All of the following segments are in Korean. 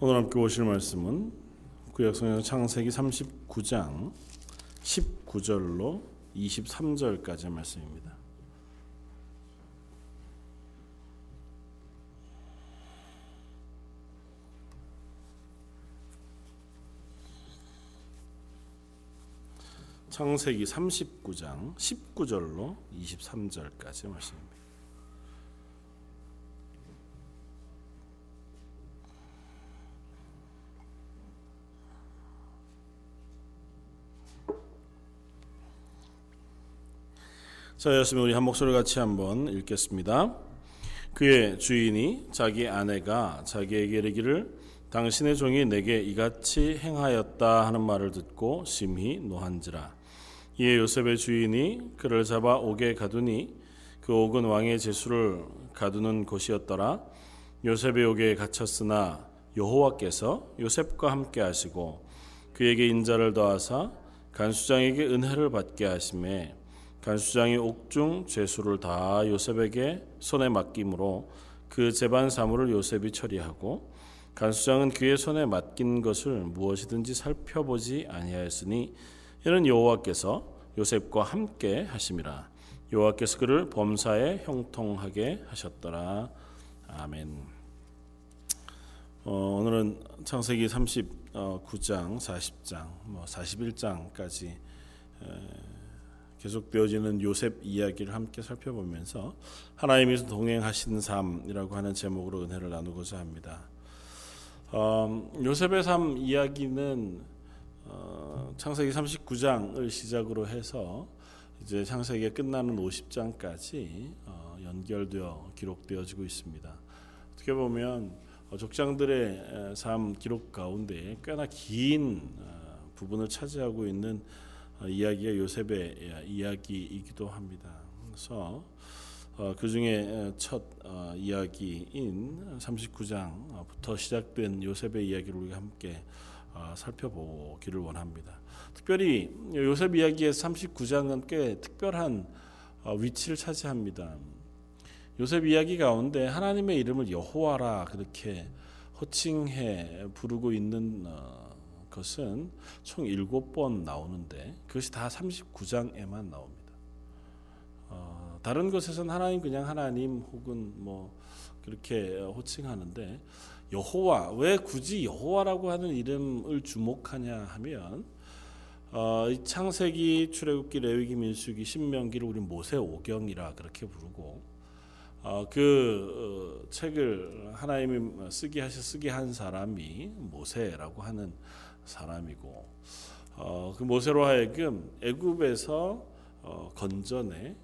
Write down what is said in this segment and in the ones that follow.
오늘 함께 보실 말씀은 구약성경 창세기 39장 19절로 23절까지의 말씀입니다. 창세기 39장 19절로 23절까지 말씀입니다. 자, 였으면 우리 한 목소리 같이 한번 읽겠습니다. 그의 주인이 자기 아내가 자기에게 이르기를 당신의 종이 내게 이같이 행하였다 하는 말을 듣고 심히 노한지라. 이에 요셉의 주인이 그를 잡아 옥에 가두니 그 옥은 왕의 제수를 가두는 곳이었더라. 요셉의 옥에 갇혔으나 여호와께서 요셉과 함께 하시고 그에게 인자를 더하사 간수장에게 은혜를 받게 하심에 간수장이 옥중 죄수를 다 요셉에게 손에 맡김으로 그 재반 사물을 요셉이 처리하고 간수장은 그의 손에 맡긴 것을 무엇이든지 살펴보지 아니하였으니 이는 여호와께서 요셉과 함께 하심이라 여호와께서 그를 범사에 형통하게 하셨더라 아멘. 어, 오늘은 창세기 39장, 40장, 뭐 41장까지 계속되어지는 요셉 이야기를 함께 살펴보면서 하나님이 동행하신 삶이라고 하는 제목으로 은혜를 나누고자 합니다. 어, 요셉의 삶 이야기는 어, 창세기 39장을 시작으로 해서 이제 창세기가 끝나는 50장까지 어, 연결되어 기록되어지고 있습니다. 어떻게 보면 족장들의 삶 기록 가운데 꽤나 긴 부분을 차지하고 있는 어, 이야기가 요셉의 이야기이기도 합니다. 그래서 어, 그 중에 첫 어, 이야기인 39장부터 시작된 요셉의 이야기를 우리가 함께 살펴보기를 원합니다. 특별히 요셉 이야기의 39장은 꽤 특별한 위치를 차지합니다. 요셉 이야기 가운데 하나님의 이름을 여호와라 그렇게 호칭해 부르고 있는 것은 총 7번 나오는데 그것이 다 39장에만 나옵니다. 어, 다른 곳에서는 하나님 그냥 하나님 혹은 뭐 그렇게 호칭하는데 여호와 왜 굳이 여호와라고 하는 이름을 주목하냐 하면 어, 창세기, 출애굽기, 레위기, 민수기, 신명기를 우리 모세 오경이라 그렇게 부르고 어, 그 어, 책을 하나님이 쓰게 하셔 쓰게 한 사람이 모세라고 하는 사람이고 어, 그 모세로 하여금 애굽에서 어, 건전해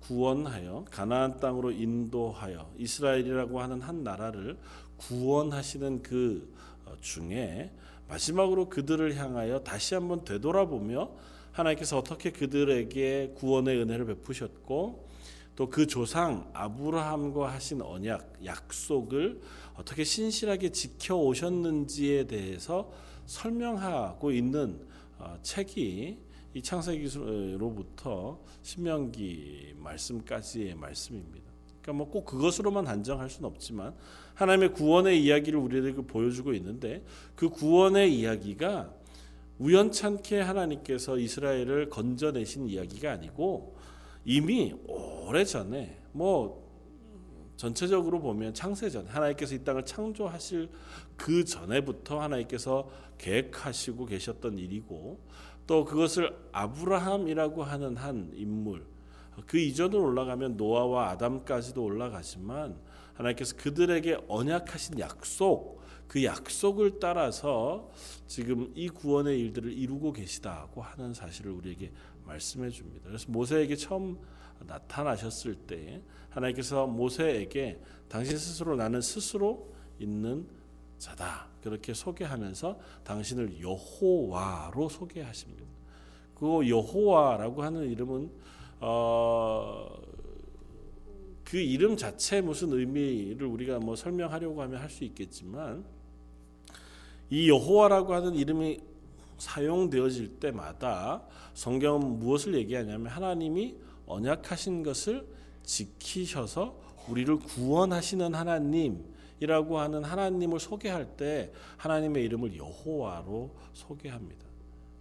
구원하여 가나안 땅으로 인도하여 이스라엘이라고 하는 한 나라를 구원하시는 그 어, 중에 마지막으로 그들을 향하여 다시 한번 되돌아보며 하나님께서 어떻게 그들에게 구원의 은혜를 베푸셨고 또 그 조상 아브라함과 하신 언약 약속을 어떻게 신실하게 지켜 오셨는지에 대해서 설명하고 있는 어, 책이 이 창세기로부터 신명기 말씀까지의 말씀입니다. 그러니까 뭐 꼭 그것으로만 단정할 수는 없지만 하나님의 구원의 이야기를 우리에게 보여주고 있는데 그 구원의 이야기가 우연찮게 하나님께서 이스라엘을 건져내신 이야기가 아니고 이미 오래 전에 뭐 전체적으로 보면 창세전 하나님께서 이 땅을 창조하실 그 전에부터 하나님께서 계획하시고 계셨던 일이고 또 그것을 아브라함이라고 하는 한 인물 그 이전으로 올라가면 노아와 아담까지도 올라가지만 하나님께서 그들에게 언약하신 약속 그 약속을 따라서 지금 이 구원의 일들을 이루고 계시다고 하는 사실을 우리에게 말씀해 줍니다. 그래서 모세에게 처음 나타나셨을 때 하나님께서 모세에게 당신 스스로 나는 스스로 있는 자다. 그렇게 소개하면서 당신을 여호와로 소개하십니다. 그 여호와라고 하는 이름은 어, 그 이름 자체 무슨 의미를 우리가 뭐 설명하려고 하면 할 수 있겠지만 이 여호와라고 하는 이름이 사용되어질 때마다 성경은 무엇을 얘기하냐면 하나님이 언약하신 것을 지키셔서 우리를 구원하시는 하나님 이라고 하는 하나님을 소개할 때 하나님의 이름을 여호와로 소개합니다.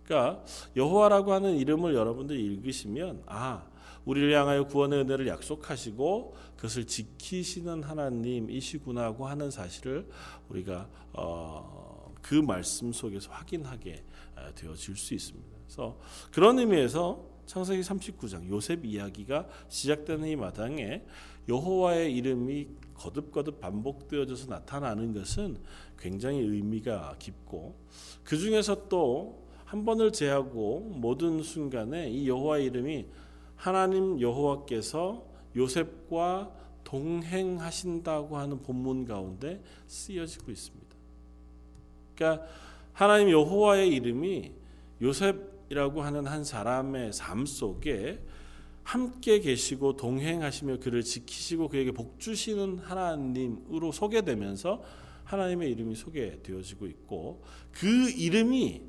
그러니까 여호와라고 하는 이름을 여러분들이 읽으시면 아 우리를 향하여 구원의 은혜를 약속하시고 그것을 지키시는 하나님이시구나고 하는 사실을 우리가 어, 그 말씀 속에서 확인하게 되어질 수 있습니다. 그래서 그런 의미에서 창세기 39장 요셉 이야기가 시작되는 이 마당에 여호와의 이름이 거듭거듭 반복되어져서 나타나는 것은 굉장히 의미가 깊고 그 중에서 또 한 번을 제하고 모든 순간에 이 여호와의 이름이 하나님 여호와께서 요셉과 동행하신다고 하는 본문 가운데 쓰여지고 있습니다. 그러니까 하나님 여호와의 이름이 요셉이라고 하는 한 사람의 삶 속에 함께 계시고 동행하시며 그를 지키시고 그에게 복 주시는 하나님으로 소개되면서 하나님의 이름이 소개되어지고 있고 그 이름이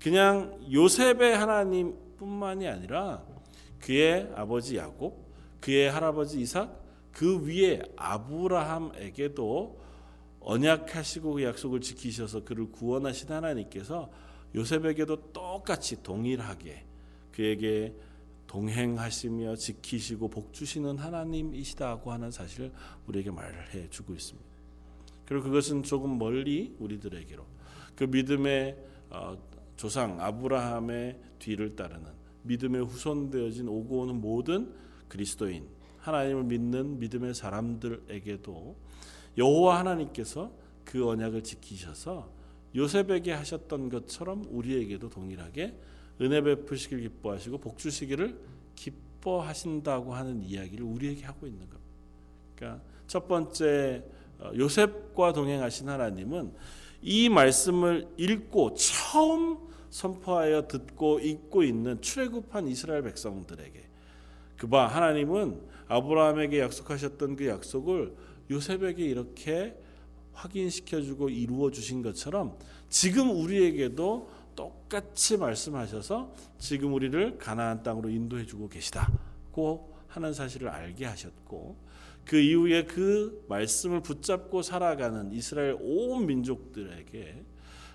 그냥 요셉의 하나님뿐만이 아니라 그의 아버지 야곱, 그의 할아버지 이삭, 그 위에 아브라함에게도 언약하시고 그 약속을 지키셔서 그를 구원하신 하나님께서 요셉에게도 똑같이 동일하게 그에게 동행하시며 지키시고 복 주시는 하나님이시다고 하는 사실을 우리에게 말해 주고 있습니다. 그리고 그것은 조금 멀리 우리들에게로 그 믿음의 어, 조상 아브라함의 뒤를 따르는 믿음의 후손되어진 오고 오는 모든 그리스도인 하나님을 믿는 믿음의 사람들에게도 여호와 하나님께서 그 언약을 지키셔서 요셉에게 하셨던 것처럼 우리에게도 동일하게 은혜 베푸시길 기뻐하시고 복 주시기를 기뻐하신다고 하는 이야기를 우리에게 하고 있는 겁니다. 그러니까 첫 번째 어, 요셉과 동행하신 하나님은 이 말씀을 읽고 처음 선포하여 듣고 읽고 있는 출애굽한 이스라엘 백성들에게 그바 하나님은 아브라함에게 약속하셨던 그 약속을 요셉에게 이렇게 확인시켜 주고 이루어 주신 것처럼 지금 우리에게도 똑같이 말씀하셔서 지금 우리를 가나안 땅으로 인도해 주고 계시다고 하는 사실을 알게 하셨고 그 이후에 그 말씀을 붙잡고 살아가는 이스라엘 온 민족들에게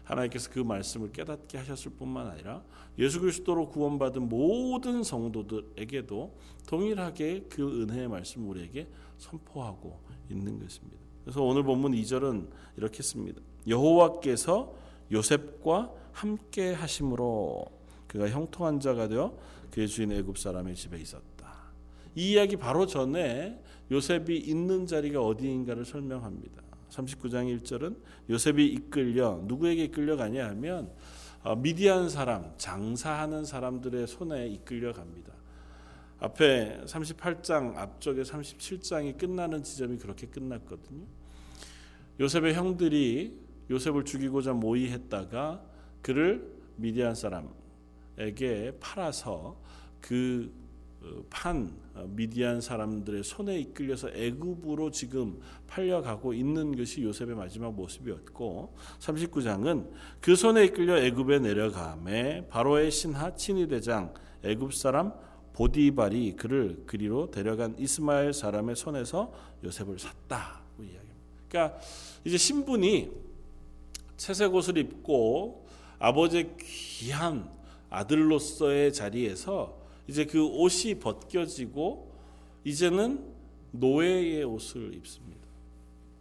하나님께서 그 말씀을 깨닫게 하셨을 뿐만 아니라 예수 그리스도로 구원받은 모든 성도들에게도 동일하게 그 은혜의 말씀 우리에게 선포하고 있는 것입니다. 그래서 오늘 본문 2절은 이렇게 씁니다. 여호와께서 요셉과 함께 하심으로 그가 형통한 자가 되어 그의 주인 애굽 사람의 집에 있었다. 이 이야기 바로 전에 요셉이 있는 자리가 어디인가를 설명합니다. 39장 1절은 요셉이 이끌려 누구에게 이끌려가냐 하면 어, 미디안 사람, 장사하는 사람들의 손에 이끌려 갑니다. 앞에 38장 앞쪽에 37장이 끝나는 지점이 그렇게 끝났거든요. 요셉의 형들이 요셉을 죽이고자 모의했다가 그를 미디안 사람에게 팔아서 그판 어, 미디안 사람들의 손에 이끌려서 애굽으로 지금 팔려가고 있는 것이 요셉의 마지막 모습이었고 39장은 그 손에 이끌려 애굽에 내려가매 바로의 신하 친위 대장 애굽 사람 보디발이 그를 그리로 데려간 이스마엘 사람의 손에서 요셉을 샀다고 이야기합니다. 그러니까 이제 신분이 채색 옷을 입고 아버지의 귀한 아들로서의 자리에서 이제 그 옷이 벗겨지고 이제는 노예의 옷을 입습니다.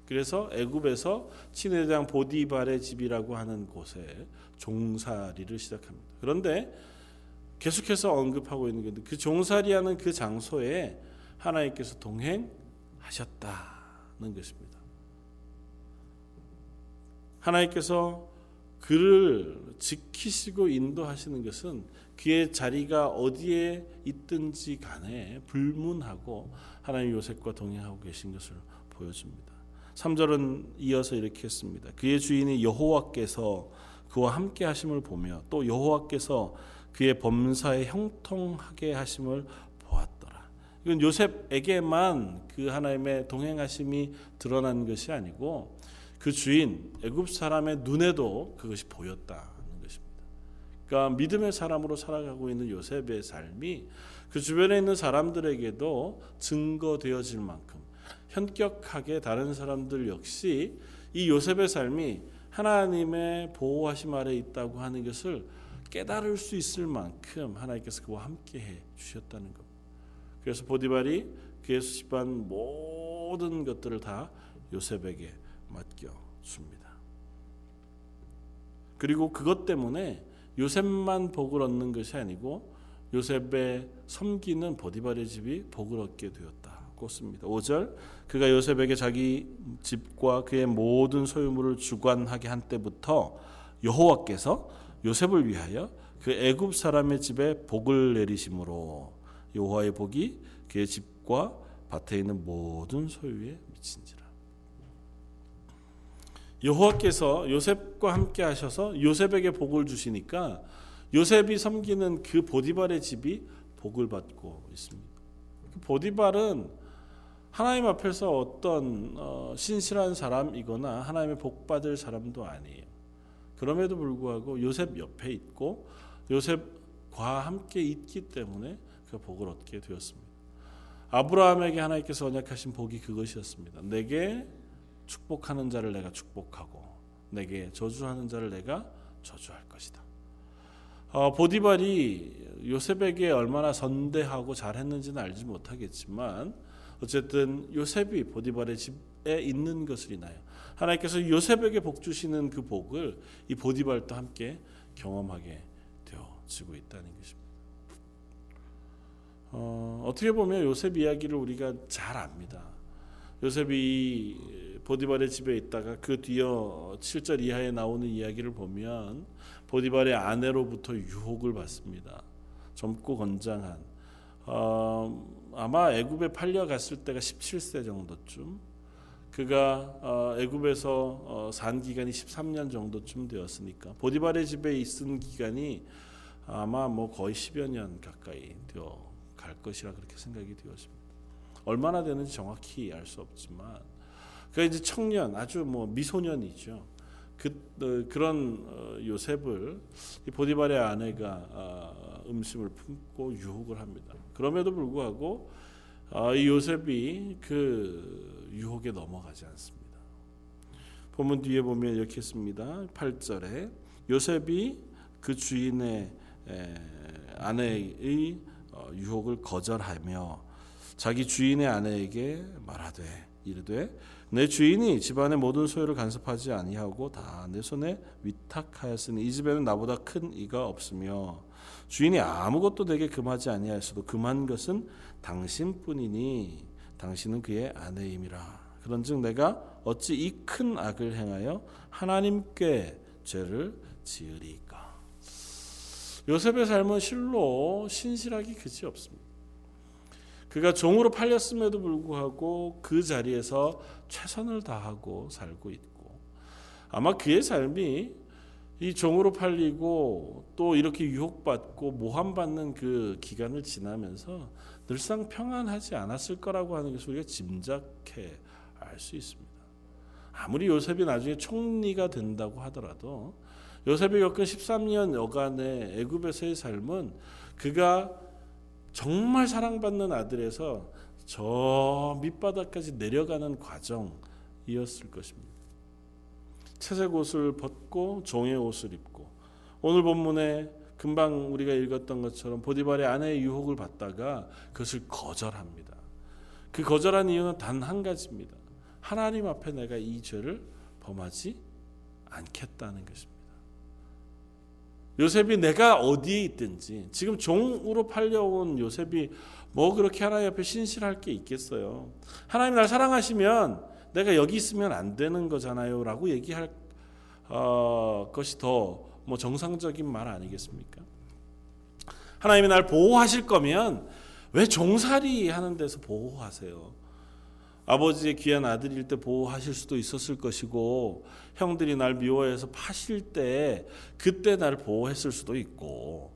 그래서 애굽에서 친회장 보디발의 집이라고 하는 곳에 종살이를 시작합니다. 그런데 계속해서 언급하고 있는 게그 종살이하는 그 장소에 하나님께서 동행하셨다는 것입니다. 하나님께서 그를 지키시고 인도하시는 것은 그의 자리가 어디에 있든지 간에 불문하고 하나님 요셉과 동행하고 계신 것을 보여줍니다. 3절은 이어서 이렇게 했습니다. 그의 주인이 여호와께서 그와 함께 하심을 보며 또 여호와께서 그의 범사에 형통하게 하심을 보았더라. 이건 요셉에게만 그 하나님의 동행하심이 드러난 것이 아니고 그 주인 애굽 사람의 눈에도 그것이 보였다. 그러니까 믿음의 사람으로 살아가고 있는 요셉의 삶이 그 주변에 있는 사람들에게도 증거되어질 만큼 현격하게 다른 사람들 역시 이 요셉의 삶이 하나님의 보호하심 아래 있다고 하는 것을 깨달을 수 있을 만큼 하나님께서 그와 함께 해 주셨다는 것. 그래서 보디발이 그의 수집한 모든 것들을 다 요셉에게 맡겨 줍니다. 그리고 그것 때문에 요셉만 복을 얻는 것이 아니고 요셉의 섬기는 보디발의 집이 복을 얻게 되었다고 씁니다. 5절 그가 요셉에게 자기 집과 그의 모든 소유물을 주관하게 한 때부터 여호와께서 요셉을 위하여 그 애굽 사람의 집에 복을 내리심으로 여호와의 복이 그의 집과 밭에 있는 모든 소유에 미친지라. 여호와께서 요셉과 함께 하셔서 요셉에게 복을 주시니까 요셉이 섬기는 그 보디발의 집이 복을 받고 있습니다. 그 보디발은 하나님 앞에서 어떤 어, 신실한 사람이거나 하나님의 복 받을 사람도 아니에요. 그럼에도 불구하고 요셉 옆에 있고 요셉과 함께 있기 때문에 그 복을 얻게 되었습니다. 아브라함에게 하나님께서 언약하신 복이 그것이었습니다. 내게 축복하는 자를 내가 축복하고 내게 저주하는 자를 내가 저주할 것이다. 어, 보디발이 요셉에게 얼마나 선대하고 잘했는지는 알지 못하겠지만 어쨌든 요셉이 보디발의 집에 있는 것을 인하여 하나님께서 요셉에게 복 주시는 그 복을 이 보디발도 함께 경험하게 되어지고 있다는 것입니다. 어, 어떻게 보면 요셉 이야기를 우리가 잘 압니다. 요셉이 보디발의 집에 있다가 그 뒤어 7절 이하에 나오는 이야기를 보면 보디발의 아내로부터 유혹을 받습니다. 젊고 건장한 어, 아마 애굽에 팔려갔을 때가 17세 정도쯤 그가 어, 애굽에서 어, 산 기간이 13년 정도쯤 되었으니까 보디발의 집에 있은 기간이 아마 뭐 거의 10여 년 가까이 되어 갈 것이라 그렇게 생각이 되었습니다. 얼마나 되는지 정확히 알 수 없지만 그 이제 청년 아주 뭐 미소년이죠. 그 어, 그런 어, 요셉을 보디발의 아내가 어, 음심을 품고 유혹을 합니다. 그럼에도 불구하고 어, 이 요셉이 그 유혹에 넘어가지 않습니다. 본문 뒤에 보면 이렇게 씁니다. 8절에 요셉이 그 주인의 아내의 어, 유혹을 거절하며 자기 주인의 아내에게 말하되 이르되 내 주인이 집안의 모든 소유를 간섭하지 아니하고 다 내 손에 위탁하였으니 이 집에는 나보다 큰 이가 없으며 주인이 아무것도 내게 금하지 아니하였어도 금한 것은 당신뿐이니 당신은 그의 아내임이라 그런즉 내가 어찌 이 큰 악을 행하여 하나님께 죄를 지으리까 요셉의 삶은 실로 신실하기 그지 없습니다. 그가 종으로 팔렸음에도 불구하고 그 자리에서 최선을 다하고 살고 있고 아마 그의 삶이 이 종으로 팔리고 또 이렇게 유혹받고 모함받는 그 기간을 지나면서 늘상 평안하지 않았을 거라고 하는 것을 우리가 짐작해 알 수 있습니다. 아무리 요셉이 나중에 총리가 된다고 하더라도 요셉이 겪은 13년 여간의 애굽에서의 삶은 그가 정말 사랑받는 아들에서 저 밑바닥까지 내려가는 과정이었을 것입니다. 채색 옷을 벗고 종의 옷을 입고 오늘 본문에 금방 우리가 읽었던 것처럼 보디발의 아내의 유혹을 받다가 그것을 거절합니다. 그 거절한 이유는 단 한 가지입니다. 하나님 앞에 내가 이 죄를 범하지 않겠다는 것입니다. 요셉이 내가 어디에 있든지 지금 종으로 팔려온 요셉이 뭐 그렇게 하나님 앞에 신실할 게 있겠어요. 하나님 날 사랑하시면 내가 여기 있으면 안 되는 거잖아요라고 얘기할 어, 것이 더뭐 정상적인 말 아니겠습니까? 하나님이 날 보호하실 거면 왜 종살이 하는 데서 보호하세요? 아버지의 귀한 아들일 때 보호하실 수도 있었을 것이고 형들이 날 미워해서 파실 때 그때 날 보호했을 수도 있고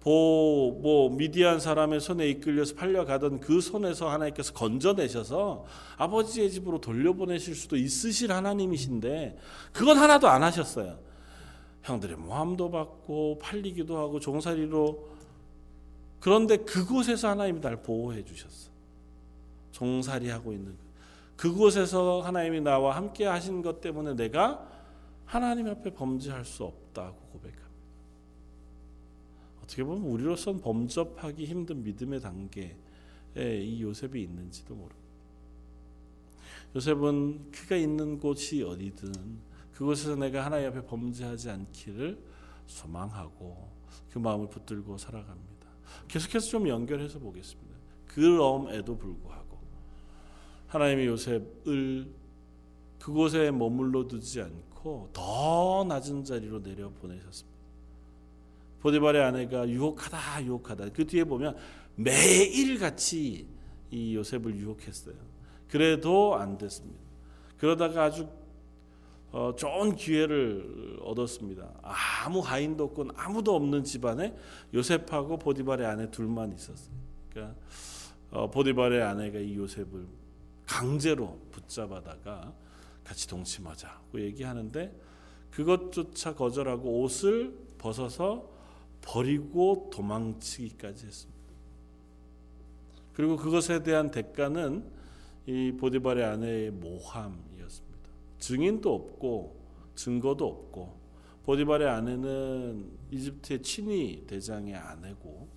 보 뭐 미디안 사람의 손에 이끌려서 팔려가던 그 손에서 하나님께서 건져내셔서 아버지의 집으로 돌려보내실 수도 있으실 하나님이신데 그건 하나도 안 하셨어요. 형들의 모함도 받고 팔리기도 하고 종살이로 그런데 그곳에서 하나님이 날 보호해 주셨어. 종살이 하고 있는 그곳에서 하나님이 나와 함께 하신 것 때문에 내가 하나님 앞에 범죄할 수 없다고 고백합니다. 어떻게 보면 우리로선 범접하기 힘든 믿음의 단계에 이 요셉이 있는지도 모릅니다. 요셉은 그가 있는 곳이 어디든 그곳에서 내가 하나님 앞에 범죄하지 않기를 소망하고 그 마음을 붙들고 살아갑니다. 계속해서 좀 연결해서 보겠습니다. 그럼에도 불구하고 하나님이 요셉을 그곳에 머물러 두지 않고 더 낮은 자리로 내려 보내셨습니다. 보디발의 아내가 유혹하다 유혹하다 그 뒤에 보면 매일 같이 이 요셉을 유혹했어요. 그래도 안 됐습니다. 그러다가 아주 어, 좋은 기회를 얻었습니다. 아무 하인도 없고 아무도 없는 집안에 요셉하고 보디발의 아내 둘만 있었어요. 그러니까 어, 보디발의 아내가 이 요셉을 강제로 붙잡아다가 같이 동침하자고 얘기하는데 그것조차 거절하고 옷을 벗어서 버리고 도망치기까지 했습니다. 그리고 그것에 대한 대가는 이 보디발의 아내의 모함이었습니다. 증인도 없고 증거도 없고 보디발의 아내는 이집트의 친위 대장의 아내고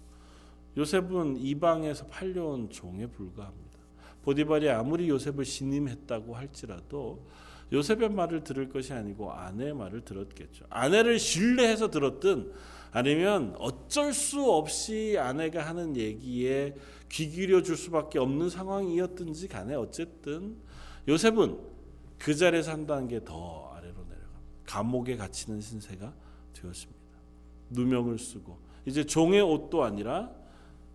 요셉은 이방에서 팔려온 종에 불과합니다. 보디발이 아무리 요셉을 신임했다고 할지라도 요셉의 말을 들을 것이 아니고 아내의 말을 들었겠죠. 아내를 신뢰해서 들었든 아니면 어쩔 수 없이 아내가 하는 얘기에 귀 기울여 줄 수밖에 없는 상황이었든지 간에 어쨌든 요셉은 그 자리에서 한 단계 더 아래로 내려갑니다. 감옥에 갇히는 신세가 되었습니다. 누명을 쓰고 이제 종의 옷도 아니라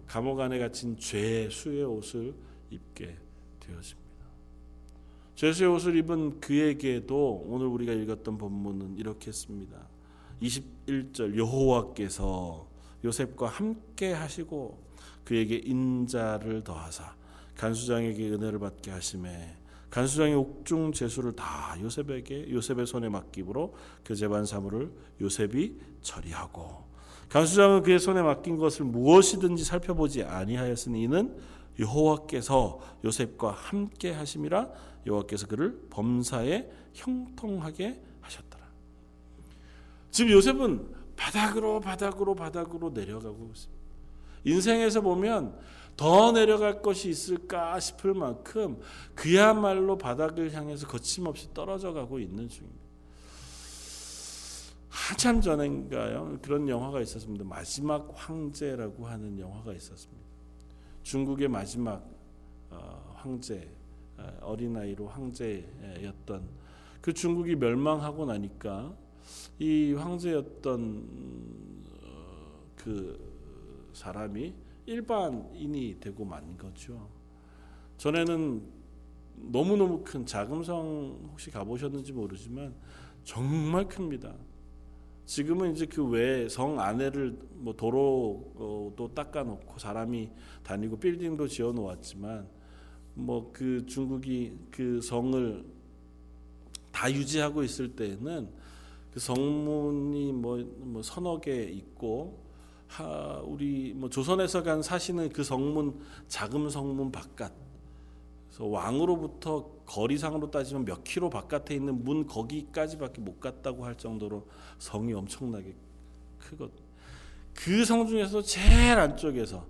감옥 안에 갇힌 죄수의 옷을 입게 되었습니다. 죄수의 옷을 입은 그에게도 오늘 우리가 읽었던 본문은 이렇게 씁니다. 21절 여호와께서 요셉과 함께 하시고 그에게 인자를 더하사 간수장에게 은혜를 받게 하심에 간수장의 옥중 제수를 다 요셉에게 요셉의 손에 맡기므로 그 재반 사물을 요셉이 처리하고 간수장은 그의 손에 맡긴 것을 무엇이든지 살펴보지 아니하였으니 이는 여호와께서 요셉과 함께 하심이라 여호와께서 그를 범사에 형통하게 하셨더라. 지금 요셉은 바닥으로 바닥으로 바닥으로 내려가고 있습니다. 인생에서 보면 더 내려갈 것이 있을까 싶을 만큼 그야말로 바닥을 향해서 거침없이 떨어져 가고 있는 중입니다. 한참 전인가요? 그런 영화가 있었습니다. 마지막 황제라고 하는 영화가 있었습니다. 중국의 마지막 어, 황제 어, 어린아이로 황제였던 그 중국이 멸망하고 나니까 이 황제였던 어, 그 사람이 일반인이 되고 만 거죠. 전에는 너무너무 큰 자금성 혹시 가보셨는지 모르지만 정말 큽니다. 지금은 이제 그 외에 성 안에를 뭐 도로도 닦아놓고 사람이 다니고 빌딩도 지어놓았지만 뭐 그 중국이 그 성을 다 유지하고 있을 때에는 그 성문이 뭐, 뭐 서너 개 있고 하, 우리 뭐 조선에서 간 사시는 그 성문 자금 성문 바깥 그래서 왕으로부터 거리상으로 따지면 몇 킬로 바깥에 있는 문 거기까지밖에 못 갔다고 할 정도로 성이 엄청나게 크거든. 그성 중에서 제일 안쪽에서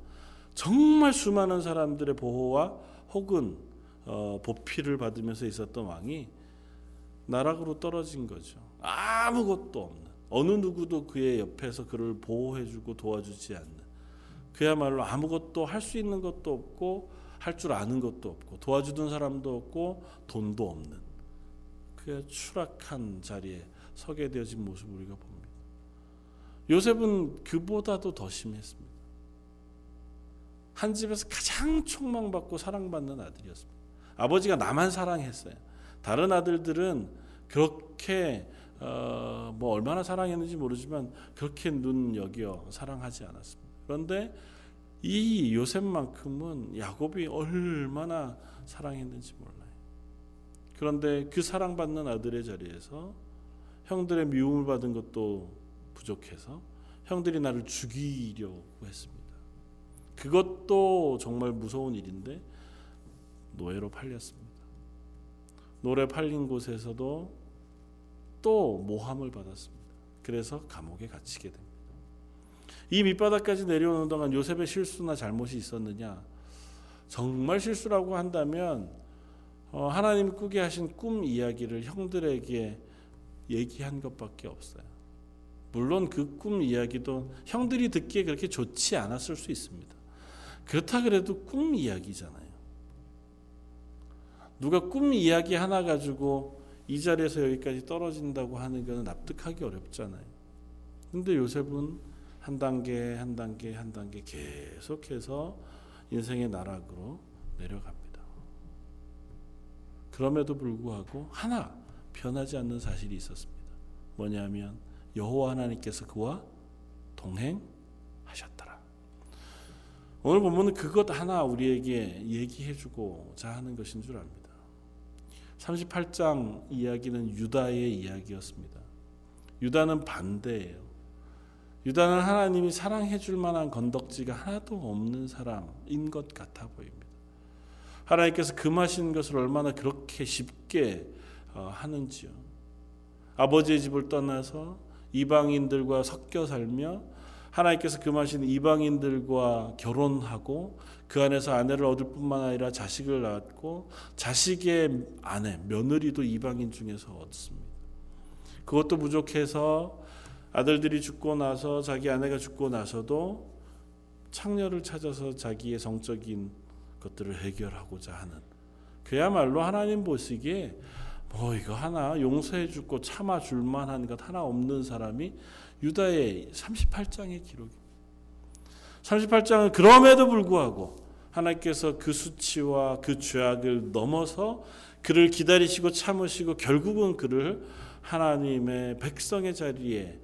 정말 수많은 사람들의 보호와 혹은 어, 보필을 받으면서 있었던 왕이 나락으로 떨어진 거죠. 아무것도 없는. 어느 누구도 그의 옆에서 그를 보호해주고 도와주지 않는 그야말로 아무것도 할 수 있는 것도 없고 할 줄 아는 것도 없고 도와주던 사람도 없고 돈도 없는 그의 추락한 자리에 서게 되어진 모습을 우리가 봅니다. 요셉은 그보다도 더 심했습니다. 한 집에서 가장 촉망받고 사랑받는 아들이었습니다. 아버지가 나만 사랑했어요. 다른 아들들은 그렇게 어, 뭐 얼마나 사랑했는지 모르지만 그렇게 눈 여겨 사랑하지 않았습니다. 그런데 이 요셉만큼은 야곱이 얼마나 사랑했는지 몰라요. 그런데 그 사랑받는 아들의 자리에서 형들의 미움을 받은 것도 부족해서 형들이 나를 죽이려고 했습니다. 그것도 정말 무서운 일인데 노예로 팔렸습니다. 노래 팔린 곳에서도 또 모함을 받았습니다. 그래서 감옥에 갇히게 됩니다. 이 밑바닥까지 내려오는 동안 요셉의 실수나 잘못이 있었느냐? 정말 실수라고 한다면 어, 하나님 꾸게 하신 꿈 이야기를 형들에게 얘기한 것밖에 없어요. 물론 그 꿈 이야기도 형들이 듣기에 그렇게 좋지 않았을 수 있습니다. 그렇다 그래도 꿈 이야기잖아요. 누가 꿈 이야기 하나 가지고 이 자리에서 여기까지 떨어진다고 하는 것은 납득하기 어렵잖아요. 근데 요셉은 한 단계 한 단계 한 단계 계속해서 인생의 나락으로 내려갑니다. 그럼에도 불구하고 하나 변하지 않는 사실이 있었습니다. 뭐냐면 여호와 하나님께서 그와 동행하셨더라. 오늘 본문은 그것 하나 우리에게 얘기해주고자 하는 것인 줄 압니다. 38장 이야기는 유다의 이야기였습니다. 유다는 반대예요. 유다는 하나님이 사랑해 줄 만한 건덕지가 하나도 없는 사람인 것 같아 보입니다. 하나님께서 금하신 것을 얼마나 그렇게 쉽게 어, 하는지요. 아버지의 집을 떠나서 이방인들과 섞여 살며 하나님께서 금하신 이방인들과 결혼하고 그 안에서 아내를 얻을 뿐만 아니라 자식을 낳았고 자식의 아내 며느리도 이방인 중에서 얻습니다. 그것도 부족해서 아들들이 죽고 나서 자기 아내가 죽고 나서도 창녀를 찾아서 자기의 성적인 것들을 해결하고자 하는 그야말로 하나님 보시기에 뭐 이거 하나 용서해 주고 참아 줄 만한 것 하나 없는 사람이 유다의 38장의 기록입니다. 38장은 그럼에도 불구하고 하나님께서 그 수치와 그 죄악을 넘어서 그를 기다리시고 참으시고 결국은 그를 하나님의 백성의 자리에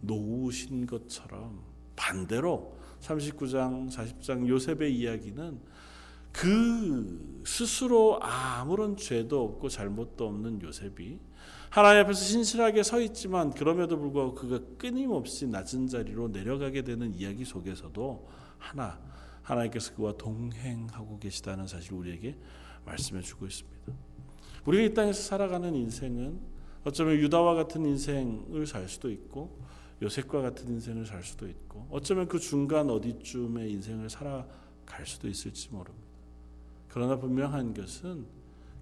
놓으신 것처럼 반대로 39장 40장 요셉의 이야기는 그 스스로 아무런 죄도 없고 잘못도 없는 요셉이 하나님 앞에서 신실하게 서 있지만 그럼에도 불구하고 그가 끊임없이 낮은 자리로 내려가게 되는 이야기 속에서도 하나 하나님께서 그와 동행하고 계시다는 사실을 우리에게 말씀해 주고 있습니다. 우리가 이 땅에서 살아가는 인생은 어쩌면 유다와 같은 인생을 살 수도 있고 요셉과 같은 인생을 살 수도 있고 어쩌면 그 중간 어디쯤의 인생을 살아갈 수도 있을지 모릅니다. 그러나 분명한 것은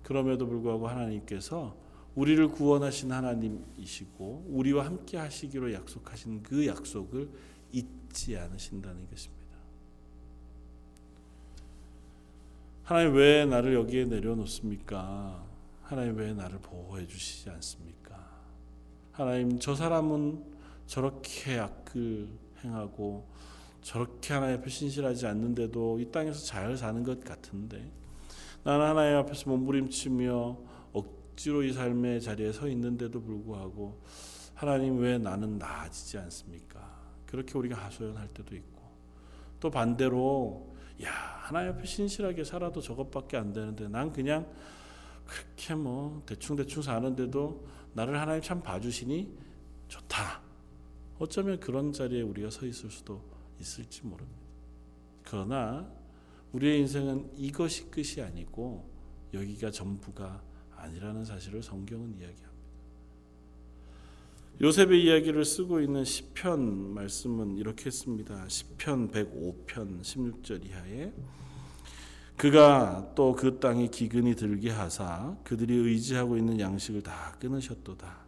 그럼에도 불구하고 하나님께서 우리를 구원하신 하나님이시고 우리와 함께 하시기로 약속하신 그 약속을 잊지 않으신다는 것입니다. 하나님 왜 나를 여기에 내려놓습니까? 하나님 왜 나를 보호해 주시지 않습니까? 하나님 저 사람은 저렇게 악을 행하고 저렇게 하나님 앞에 신실하지 않는데도 이 땅에서 잘 사는 것 같은데 나는 하나님 앞에서 몸부림치며 억지로 이 삶의 자리에 서 있는데도 불구하고 하나님 왜 나는 나아지지 않습니까? 그렇게 우리가 하소연할 때도 있고 또 반대로 야 하나님 앞에 신실하게 살아도 저것밖에 안 되는데 난 그냥 그렇게 뭐 대충 대충 사는데도 나를 하나님 참 봐주시니 좋다. 어쩌면 그런 자리에 우리가 서 있을 수도 있을지 모릅니다. 그러나 우리의 인생은 이것이 끝이 아니고 여기가 전부가 아니라는 사실을 성경은 이야기합니다. 요셉의 이야기를 쓰고 있는 시편 말씀은 이렇게 씁니다. 시편 105편 16절 이하에 그가 또 그 땅에 기근이 들게 하사 그들이 의지하고 있는 양식을 다 끊으셨도다.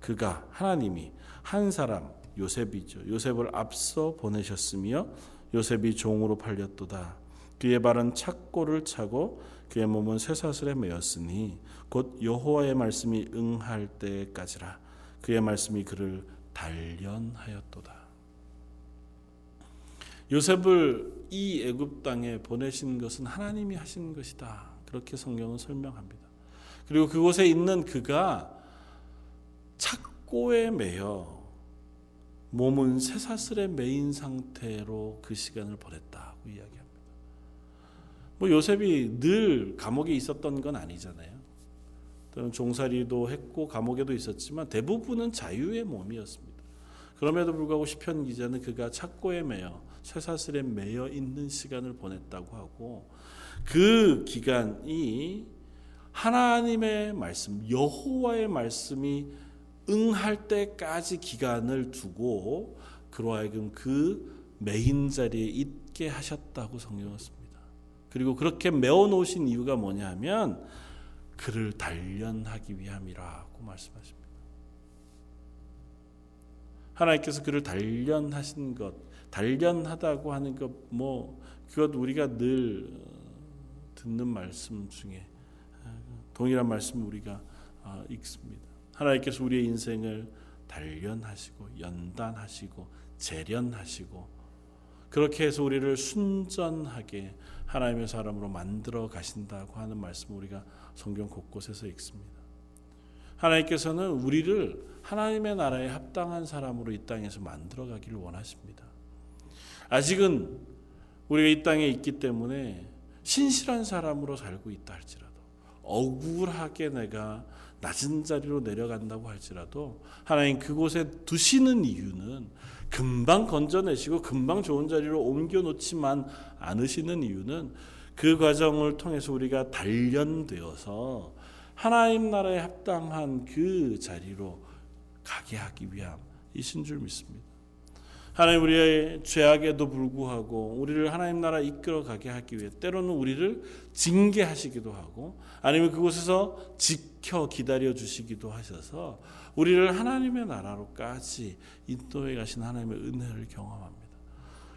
그가 하나님이 한 사람 요셉이죠. 요셉을 앞서 보내셨으며 요셉이 종으로 팔렸도다. 그의 발은 착고를 차고 그의 몸은 쇠사슬에 매였으니 곧 여호와의 말씀이 응할 때까지라 그의 말씀이 그를 단련하였도다. 요셉을 이 애굽 땅에 보내신 것은 하나님이 하신 것이다. 그렇게 성경은 설명합니다. 그리고 그곳에 있는 그가 착고에 매여 몸은 쇠사슬에 매인 상태로 그 시간을 보냈다고 이야기합니다. 뭐 요셉이 늘 감옥에 있었던 건 아니잖아요. 또는 종살이도 했고 감옥에도 있었지만 대부분은 자유의 몸이었습니다. 그럼에도 불구하고 시편 기자는 그가 착고에 매여 쇠사슬에 매여 있는 시간을 보냈다고 하고 그 기간이 하나님의 말씀, 여호와의 말씀이 응할 때까지 기간을 두고 그로 하여금 그 메인 자리에 있게 하셨다고 성경은. 그리고 그렇게 메어 놓으신 이유가 뭐냐면 그를 단련하기 위함이라고 말씀하십니다. 하나님께서 그를 단련하신 것, 단련하다고 하는 것, 뭐 그것 우리가 늘 듣는 말씀 중에 동일한 말씀 우리가 읽습니다. 하나님께서 우리의 인생을 단련하시고 연단하시고 재련하시고 그렇게 해서 우리를 순전하게 하나님의 사람으로 만들어 가신다고 하는 말씀 우리가 성경 곳곳에서 읽습니다. 하나님께서는 우리를 하나님의 나라에 합당한 사람으로 이 땅에서 만들어 가기를 원하십니다. 아직은 우리가 이 땅에 있기 때문에 신실한 사람으로 살고 있다 할지라도 억울하게 내가 낮은 자리로 내려간다고 할지라도 하나님 그곳에 두시는 이유는 금방 건져내시고 금방 좋은 자리로 옮겨 놓지만 않으시는 이유는 그 과정을 통해서 우리가 단련되어서 하나님 나라에 합당한 그 자리로 가게 하기 위함이신 줄 믿습니다. 하나님 우리의 죄악에도 불구하고 우리를 하나님 나라 이끌어 가게 하기 위해 때로는 우리를 징계하시기도 하고 아니면 그곳에서 지켜 기다려 주시기도 하셔서 우리를 하나님의 나라로까지 인도해 가신 하나님의 은혜를 경험합니다.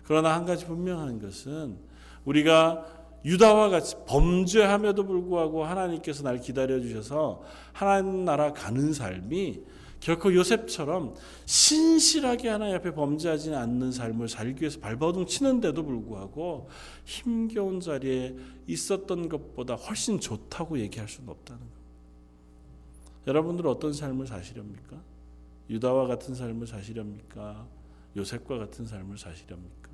그러나 한 가지 분명한 것은 우리가 유다와 같이 범죄함에도 불구하고 하나님께서 날 기다려 주셔서 하나님 나라 가는 삶이 결코 요셉처럼 신실하게 하나님 앞에 범죄하지 않는 삶을 살기 위해서 발버둥 치는데도 불구하고 힘겨운 자리에 있었던 것보다 훨씬 좋다고 얘기할 수는 없다는 겁니다. 여러분들 어떤 삶을 사시렵니까? 유다와 같은 삶을 사시렵니까? 요셉과 같은 삶을 사시렵니까?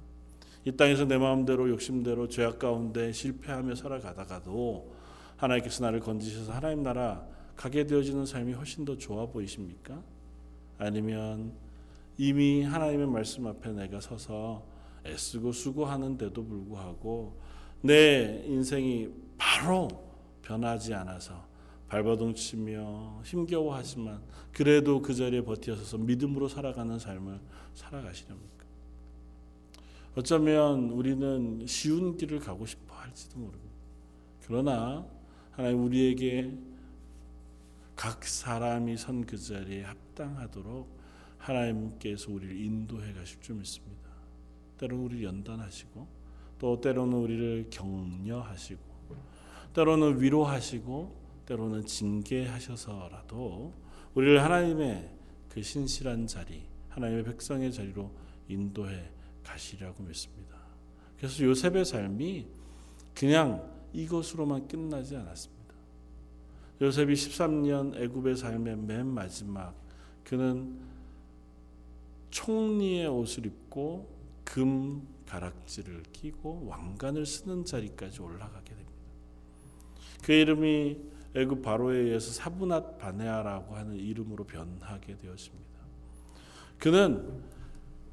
이 땅에서 내 마음대로 욕심대로 죄악 가운데 실패하며 살아가다가도 하나님께서 나를 건지셔서 하나님 나라 가게 되어지는 삶이 훨씬 더 좋아 보이십니까? 아니면 이미 하나님의 말씀 앞에 내가 서서 애쓰고 수고하는데도 불구하고 내 인생이 바로 변하지 않아서 발버둥 치며 힘겨워하지만 그래도 그 자리에 버티어서 믿음으로 살아가는 삶을 살아가시렵니까? 어쩌면 우리는 쉬운 길을 가고 싶어 할지도 모릅니다. 그러나 하나님 우리에게 각 사람이 선 그 자리에 합당하도록 하나님께서 우리를 인도해 가실 줄 믿습니다. 때로는 우리를 연단하시고 또 때로는 우리를 격려하시고 때로는 위로하시고 때로는 징계하셔서라도 우리를 하나님의 그 신실한 자리, 하나님의 백성의 자리로 인도해 가시려고 믿습니다. 그래서 요셉의 삶이 그냥 이것으로만 끝나지 않았습니다. 요셉이 13년 애굽의 삶의 맨 마지막 그는 총리의 옷을 입고 금 가락지를 끼고 왕관을 쓰는 자리까지 올라가게 됩니다. 그 이름이 애굽 바로에 의해서 사브낫 바네아라고 하는 이름으로 변하게 되었습니다. 그는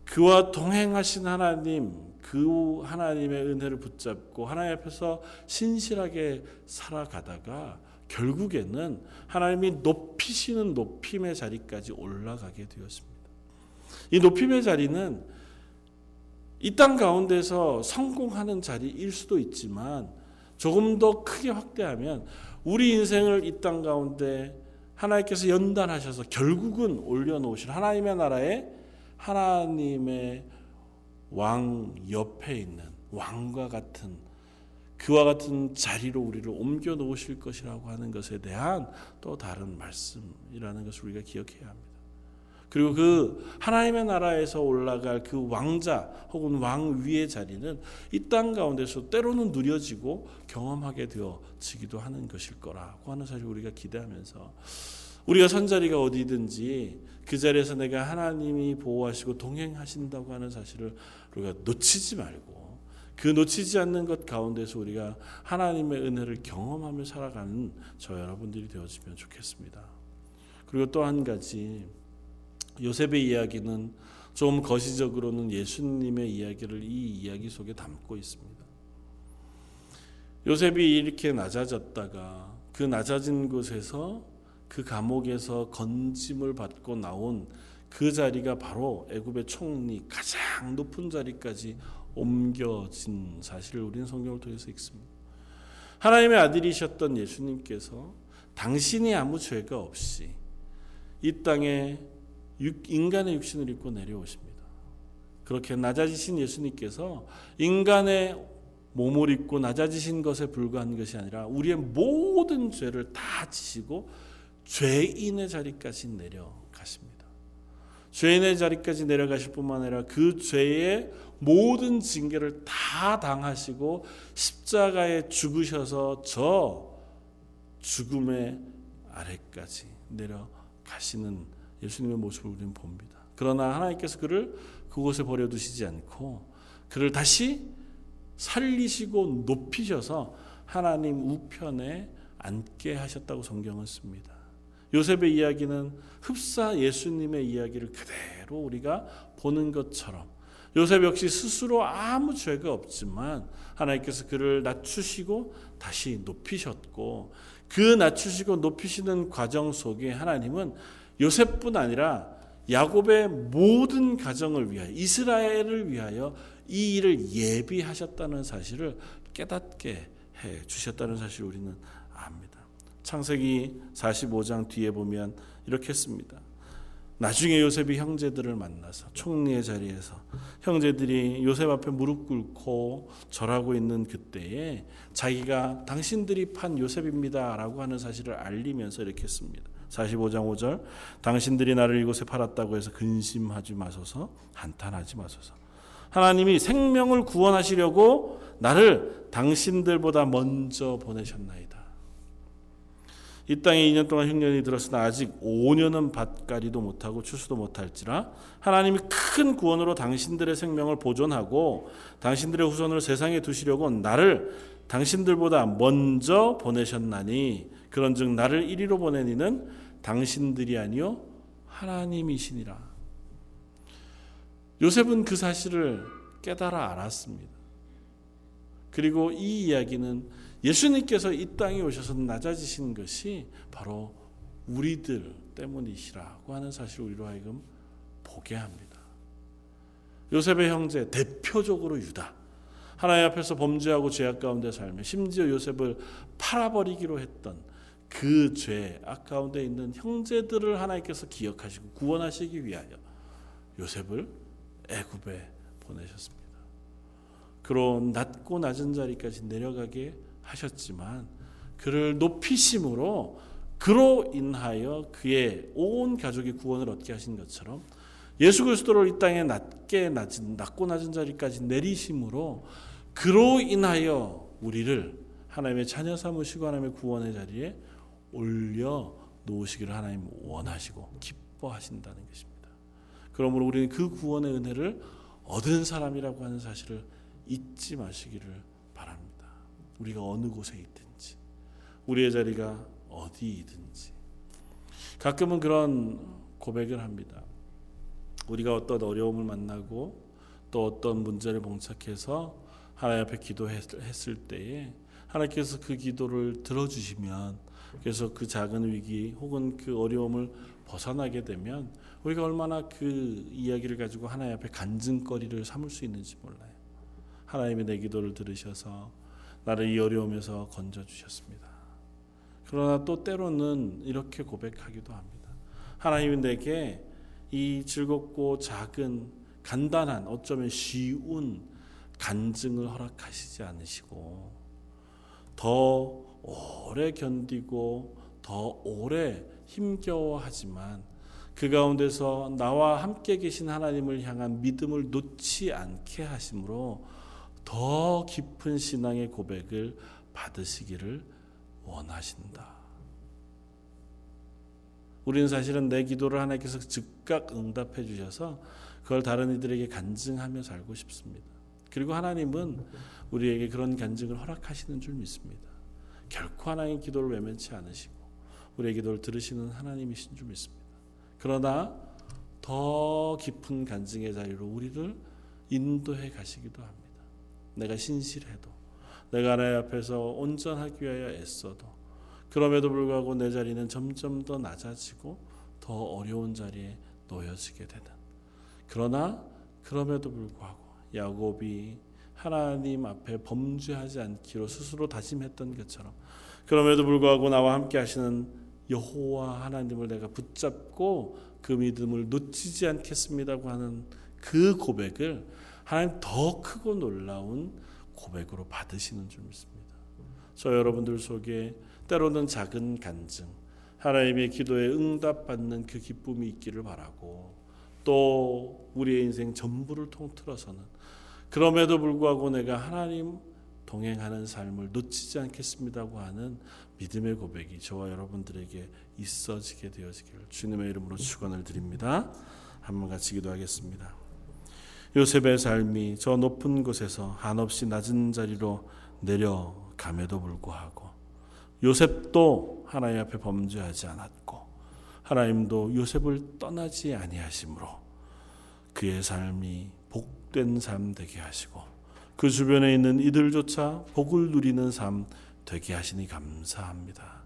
그와 동행하신 하나님, 그 하나님의 은혜를 붙잡고 하나님 앞에서 신실하게 살아가다가 결국에는 하나님이 높이시는 높임의 자리까지 올라가게 되었습니다. 이 높임의 자리는 이 땅 가운데서 성공하는 자리일 수도 있지만 조금 더 크게 확대하면 우리 인생을 이 땅 가운데 하나님께서 연단하셔서 결국은 올려놓으실 하나님의 나라에 하나님의 왕 옆에 있는 왕과 같은 그와 같은 자리로 우리를 옮겨 놓으실 것이라고 하는 것에 대한 또 다른 말씀이라는 것을 우리가 기억해야 합니다. 그리고 그 하나님의 나라에서 올라갈 그 왕자 혹은 왕 위의 자리는 이 땅 가운데서 때로는 누려지고 경험하게 되어지기도 하는 것일 거라고 하는 사실 우리가 기대하면서 우리가 선 자리가 어디든지 그 자리에서 내가 하나님이 보호하시고 동행하신다고 하는 사실을 우리가 놓치지 말고 그 놓치지 않는 것 가운데서 우리가 하나님의 은혜를 경험하며 살아가는 저 여러분들이 되어지면 좋겠습니다. 그리고 또 한 가지 요셉의 이야기는 좀 거시적으로는 예수님의 이야기를 이 이야기 속에 담고 있습니다. 요셉이 이렇게 낮아졌다가 그 낮아진 곳에서 그 감옥에서 건짐을 받고 나온 그 자리가 바로 애굽의 총리 가장 높은 자리까지 옮겨진 사실을 우리는 성경을 통해서 읽습니다. 하나님의 아들이셨던 예수님께서 당신이 아무 죄가 없이 이 땅에 인간의 육신을 입고 내려오십니다. 그렇게 낮아지신 예수님께서 인간의 몸을 입고 낮아지신 것에 불과한 것이 아니라 우리의 모든 죄를 다 지시고 죄인의 자리까지 내려가십니다. 죄인의 자리까지 내려가실 뿐만 아니라 그 죄의 모든 징계를 다 당하시고 십자가에 죽으셔서 저 죽음의 아래까지 내려가시는 예수님의 모습을 우리는 봅니다. 그러나 하나님께서 그를 그곳에 버려두시지 않고 그를 다시 살리시고 높이셔서 하나님 우편에 앉게 하셨다고 성경은 씁니다. 요셉의 이야기는 흡사 예수님의 이야기를 그대로 우리가 보는 것처럼 요셉 역시 스스로 아무 죄가 없지만 하나님께서 그를 낮추시고 다시 높이셨고 그 낮추시고 높이시는 과정 속에 하나님은 요셉뿐 아니라 야곱의 모든 가정을 위하여 이스라엘을 위하여 이 일을 예비하셨다는 사실을 깨닫게 해 주셨다는 사실을 우리는 압니다. 창세기 45장 뒤에 보면 이렇게 씁니다. 나중에 요셉이 형제들을 만나서 총리의 자리에서 형제들이 요셉 앞에 무릎 꿇고 절하고 있는 그때에 자기가 당신들이 판 요셉입니다라고 하는 사실을 알리면서 이렇게 씁니다. 45장 5절 당신들이 나를 이곳에 팔았다고 해서 근심하지 마소서 한탄하지 마소서 하나님이 생명을 구원하시려고 나를 당신들보다 먼저 보내셨나이다. 이 땅에 2년 동안 흉년이 들었으나 아직 5년은 밭가리도 못하고 추수도 못할지라 하나님이 큰 구원으로 당신들의 생명을 보존하고 당신들의 후손을 세상에 두시려고 나를 당신들보다 먼저 보내셨나니 그런즉 나를 이리로 보내니는 당신들이 아니요 하나님이시니라. 요셉은 그 사실을 깨달아 알았습니다. 그리고 이 이야기는 예수님께서 이 땅에 오셔서 낮아지신 것이 바로 우리들 때문이시라고 하는 사실을 우리로 하여금 보게 합니다. 요셉의 형제 대표적으로 유다 하나님 앞에서 범죄하고 죄악 가운데 살며 심지어 요셉을 팔아버리기로 했던 그 죄, 악 가운데 있는 형제들을 하나님께서 기억하시고 구원하시기 위하여 요셉을 애굽에 보내셨습니다. 그로 낮고 낮은 자리까지 내려가게 하셨지만 그를 높이심으로 그로 인하여 그의 온 가족이 구원을 얻게 하신 것처럼 예수 그리스도를 이 땅에 낮게 낮은 낮고 낮은 자리까지 내리심으로 그로 인하여 우리를 하나님의 자녀 삼으시고 하나님의 구원의 자리에 올려 놓으시기를 하나님 원하시고 기뻐하신다는 것입니다. 그러므로 우리는 그 구원의 은혜를 얻은 사람이라고 하는 사실을 잊지 마시기를 바랍니다. 우리가 어느 곳에 있든지, 우리의 자리가 어디이든지. 가끔은 그런 고백을 합니다. 우리가 어떤 어려움을 만나고 또 어떤 문제를 봉착해서 하나님 앞에 기도했을 때에 하나님께서 그 기도를 들어주시면 그래서 그 작은 위기 혹은 그 어려움을 벗어나게 되면 우리가 얼마나 그 이야기를 가지고 하나님 앞에 간증거리를 삼을 수 있는지 몰라요. 하나님의 내 기도를 들으셔서 나를 이 어려움에서 건져 주셨습니다. 그러나 또 때로는 이렇게 고백하기도 합니다. 하나님은 내게 이 즐겁고 작은 간단한 어쩌면 쉬운 간증을 허락하시지 않으시고 더 오래 견디고 더 오래 힘겨워하지만 그 가운데서 나와 함께 계신 하나님을 향한 믿음을 놓지 않게 하심으로 더 깊은 신앙의 고백을 받으시기를 원하신다. 우리는 사실은 내 기도를 하나님께서 즉각 응답해 주셔서 그걸 다른 이들에게 간증하며 살고 싶습니다. 그리고 하나님은 우리에게 그런 간증을 허락하시는 줄 믿습니다. 결코 하나님 기도를 외면치 않으시고 우리의 기도를 들으시는 하나님이신 줄 믿습니다. 그러나 더 깊은 간증의 자리로 우리를 인도해 가시기도 합니다. 내가 신실해도 내가 하나님 앞에서 온전하기 위하여 애써도 그럼에도 불구하고 내 자리는 점점 더 낮아지고 더 어려운 자리에 놓여지게 되는. 그러나 그럼에도 불구하고 야곱이 하나님 앞에 범죄하지 않기로 스스로 다짐했던 것처럼 그럼에도 불구하고 나와 함께 하시는 여호와 하나님을 내가 붙잡고 그 믿음을 놓치지 않겠습니다고 하는 그 고백을 하나님 더 크고 놀라운 고백으로 받으시는 줄 믿습니다. 저 여러분들 속에 때로는 작은 간증, 하나님의 기도에 응답받는 그 기쁨이 있기를 바라고 또 우리의 인생 전부를 통틀어서는 그럼에도 불구하고 내가 하나님 동행하는 삶을 놓치지 않겠습니다고 하는 믿음의 고백이 저와 여러분들에게 있어지게 되어지기를 주님의 이름으로 축원을 드립니다. 한번 같이 기도하겠습니다. 요셉의 삶이 저 높은 곳에서 한없이 낮은 자리로 내려감에도 불구하고 요셉도 하나님 앞에 범죄하지 않았고 하나님도 요셉을 떠나지 아니하심으로 그의 삶이 복된 삶 되게 하시고 그 주변에 있는 이들조차 복을 누리는 삶 되게 하시니 감사합니다.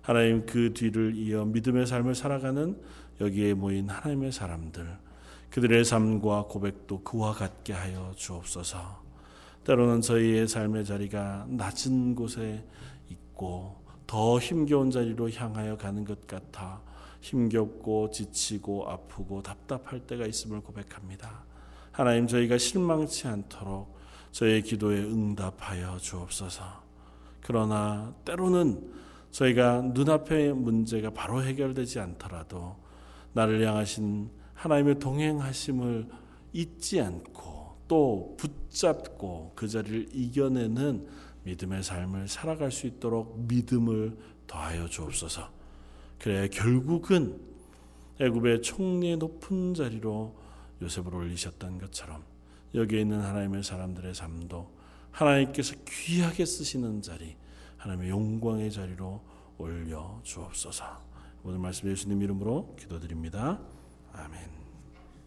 하나님 그 뒤를 이어 믿음의 삶을 살아가는 여기에 모인 하나님의 사람들 그들의 삶과 고백도 그와 같게 하여 주옵소서. 때로는 저희의 삶의 자리가 낮은 곳에 있고 더 힘겨운 자리로 향하여 가는 것 같아 힘겹고 지치고 아프고 답답할 때가 있음을 고백합니다. 하나님 저희가 실망치 않도록 저의 기도에 응답하여 주옵소서. 그러나 때로는 저희가 눈앞의 문제가 바로 해결되지 않더라도 나를 향하신 하나님의 동행하심을 잊지 않고 또 붙잡고 그 자리를 이겨내는 믿음의 삶을 살아갈 수 있도록 믿음을 더하여 주옵소서. 그래 결국은 애굽의 총리의 높은 자리로 요셉을 올리셨던 것처럼 여기에 있는 하나님의 사람들의 삶도 하나님께서 귀하게 쓰시는 자리, 하나님의 영광의 자리로 올려 주옵소서. 오늘 말씀 예수님 이름으로 기도드립니다. 아멘.